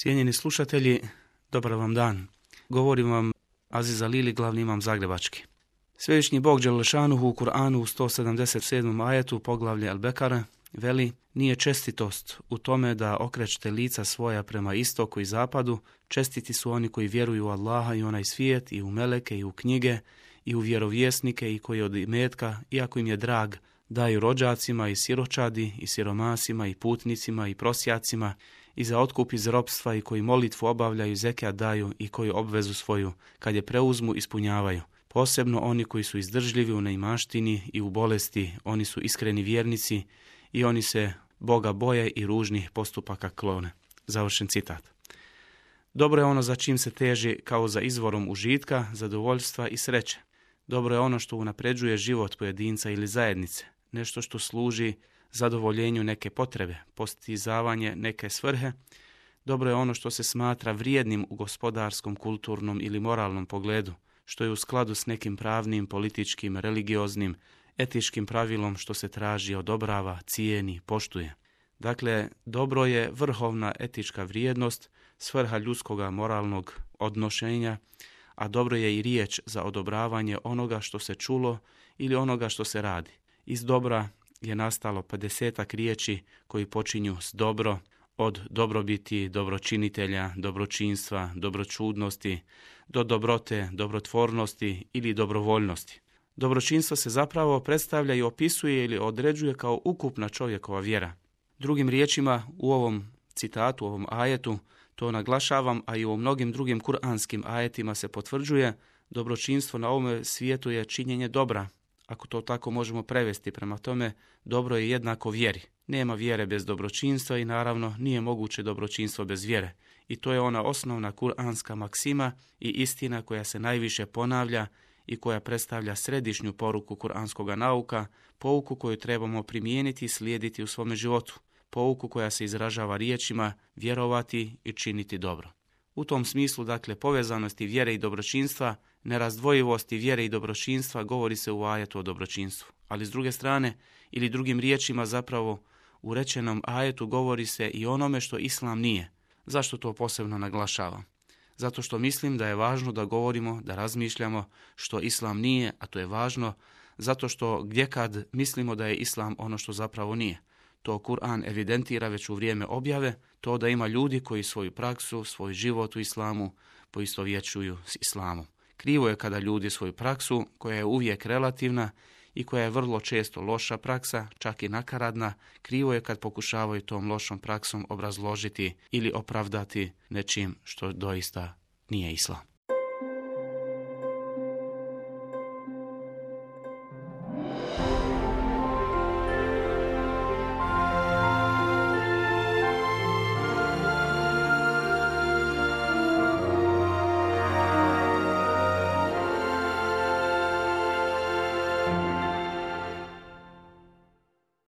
Cijenjeni slušatelji, dobar vam dan. Govorim vam Aziza Lili, glavni imam Zagrebački. Svevišnji Bog Đelešanuhu u Kur'anu u 177. ajetu poglavlje Al-Bekara veli nije čestitost u tome da okrećete lica svoja prema istoku i zapadu, čestiti su oni koji vjeruju u Allaha i onaj svijet i u meleke i u knjige i u vjerovjesnike i koji od imetka, iako im je drag, daju rođacima i siročadi i siromasima i putnicima i prosjacima i za otkup iz ropstva i koji molitvu obavljaju, zekija daju i koji obvezu svoju, kad je preuzmu, ispunjavaju. Posebno oni koji su izdržljivi u neimaštini i u bolesti, oni su iskreni vjernici i oni se Boga boje i ružnih postupaka klone. Završen citat. Dobro je ono za čim se teži kao za izvorom užitka, zadovoljstva i sreće. Dobro je ono što unapređuje život pojedinca ili zajednice, nešto što služi zadovoljenju neke potrebe, postizavanje neke svrhe, dobro je ono što se smatra vrijednim u gospodarskom, kulturnom ili moralnom pogledu, što je u skladu s nekim pravnim, političkim, religioznim, etičkim pravilom što se traži, odobrava, cijeni, poštuje. Dakle, dobro je vrhovna etička vrijednost, svrha ljudskoga moralnog odnošenja, a dobro je i riječ za odobravanje onoga što se čulo ili onoga što se radi. Iz dobra je nastalo 50 riječi koji počinju s dobro, od dobrobiti, dobročinitelja, dobročinstva, dobročudnosti, do dobrote, dobrotvornosti ili dobrovoljnosti. Dobročinstvo se zapravo predstavlja i opisuje ili određuje kao ukupna čovjekova vjera. Drugim riječima, u ovom citatu, u ovom ajetu, to naglašavam, a i u mnogim drugim kuranskim ajetima se potvrđuje, dobročinstvo na ovome svijetu je činjenje dobra, ako to tako možemo prevesti. Prema tome, dobro je jednako vjeri. Nema vjere bez dobročinstva i naravno nije moguće dobročinstvo bez vjere. I to je ona osnovna kuranska maksima i istina koja se najviše ponavlja i koja predstavlja središnju poruku kuranskog nauka, pouku koju trebamo primijeniti i slijediti u svome životu, pouku koja se izražava riječima vjerovati i činiti dobro. U tom smislu, dakle, povezanosti vjere i dobročinstva, nerazdvojivosti vjere i dobročinstva govori se u ajetu o dobročinstvu. Ali s druge strane, ili drugim riječima zapravo, u rečenom ajetu govori se i onome što Islam nije. Zašto to posebno naglašavam? Zato što mislim da je važno da govorimo, da razmišljamo što Islam nije, a to je važno zato što gdje kad mislimo da je Islam ono što zapravo nije to Kur'an evidentira već u vrijeme objave, to da ima ljudi koji svoju praksu, svoj život u islamu poistovjećuju s islamom. Krivo je kada ljudi svoju praksu, koja je uvijek relativna i koja je vrlo često loša praksa, čak i nakaradna, krivo je kad pokušavaju tom lošom praksom obrazložiti ili opravdati nečim što doista nije islam.